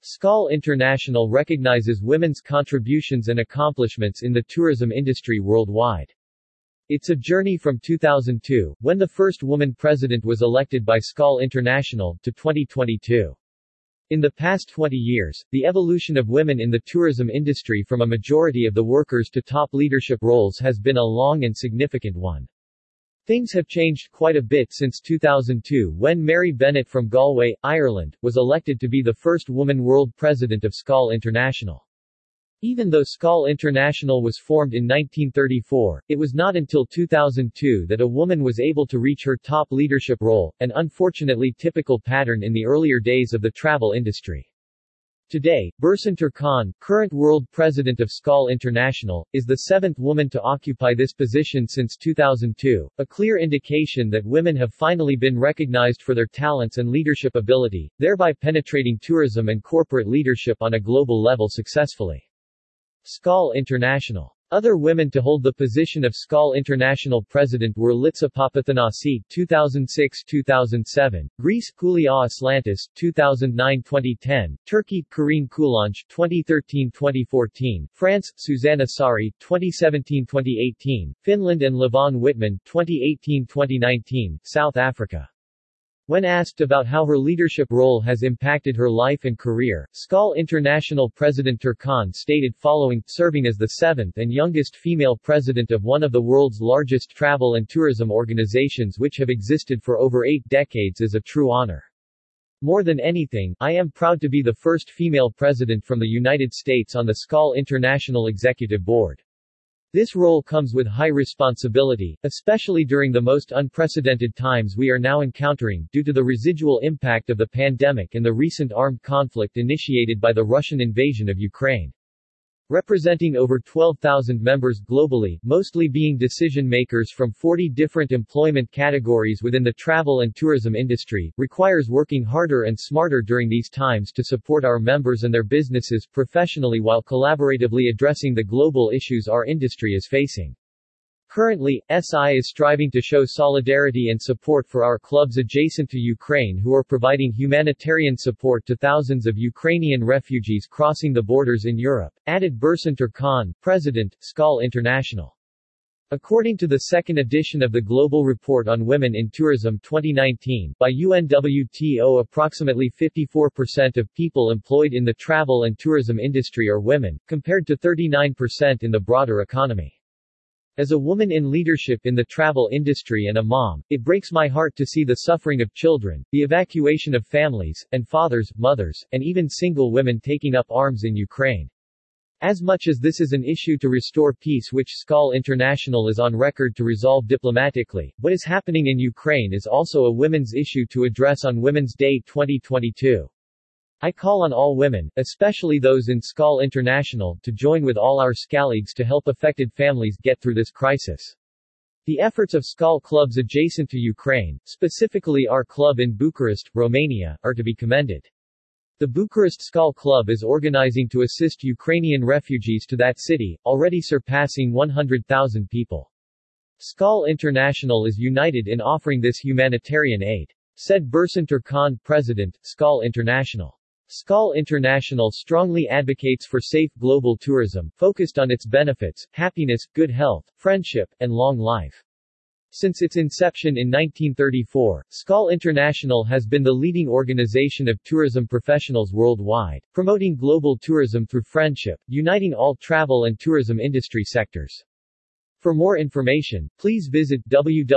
Skål International recognizes women's contributions and accomplishments in the tourism industry worldwide. It's a journey from 2002, when the first woman president was elected by Skål International, to 2022. In the past 20 years, the evolution of women in the tourism industry from a majority of the workers to top leadership roles has been a long and significant one. Things have changed quite a bit since 2002 when Mary Bennett from Galway, Ireland, was elected to be the first woman world president of Skål International. Even though Skål International was formed in 1934, it was not until 2002 that a woman was able to reach her top leadership role, an unfortunately typical pattern in the earlier days of the travel industry. Today, Burcin Turkkan, current world president of Skål International, is the seventh woman to occupy this position since 2002, a clear indication that women have finally been recognized for their talents and leadership ability, thereby penetrating tourism and corporate leadership on a global level successfully. Skål International. Other women to hold the position of Skål International president were Litsa Papathanasi 2006-2007, Greece Hulya Aslantas 2009-2010, Turkey Karine Kullanç 2013-2014, France Susanna Sari 2017-2018, Finland and Lavonne Wittmann 2018-2019, South Africa when asked about how her leadership role has impacted her life and career, Skål International President Turkkan stated following, serving as the seventh and youngest female president of one of the world's largest travel and tourism organizations which have existed for over eight decades is a true honor. More than anything, I am proud to be the first female president from the United States on the Skål International Executive Board. This role comes with high responsibility, especially during the most unprecedented times we are now encountering, due to the residual impact of the pandemic and the recent armed conflict initiated by the Russian invasion of Ukraine representing over 12,000 members globally, mostly being decision makers from 40 different employment categories within the travel and tourism industry, requires working harder and smarter during these times to support our members and their businesses professionally while collaboratively addressing the global issues our industry is facing. Currently, SI is striving to show solidarity and support for our clubs adjacent to Ukraine who are providing humanitarian support to thousands of Ukrainian refugees crossing the borders in Europe, added Burcin Turkkan, President, Skål International. According to the second edition of the Global Report on Women in Tourism 2019, by UNWTO approximately 54% of people employed in the travel and tourism industry are women, compared to 39% in the broader economy. As a woman in leadership in the travel industry and a mom, it breaks my heart to see the suffering of children, the evacuation of families, and fathers, mothers, and even single women taking up arms in Ukraine. As much as this is an issue to restore peace which Skål International is on record to resolve diplomatically, what is happening in Ukraine is also a women's issue to address on Women's Day 2022. I call on all women, especially those in Skål International, to join with all our Skålleagues to help affected families get through this crisis. The efforts of Skål clubs adjacent to Ukraine, specifically our club in Bucharest, Romania, are to be commended. The Bucharest Skål Club is organizing to assist Ukrainian refugees to that city, already surpassing 100,000 people. Skål International is united in offering this humanitarian aid. Said Burcin Turkkan, President, Skål International. Skål International strongly advocates for safe global tourism, focused on its benefits, happiness, good health, friendship, and long life. Since its inception in 1934, Skål International has been the leading organization of tourism professionals worldwide, promoting global tourism through friendship, uniting all travel and tourism industry sectors. For more information, please visit www.skal.org.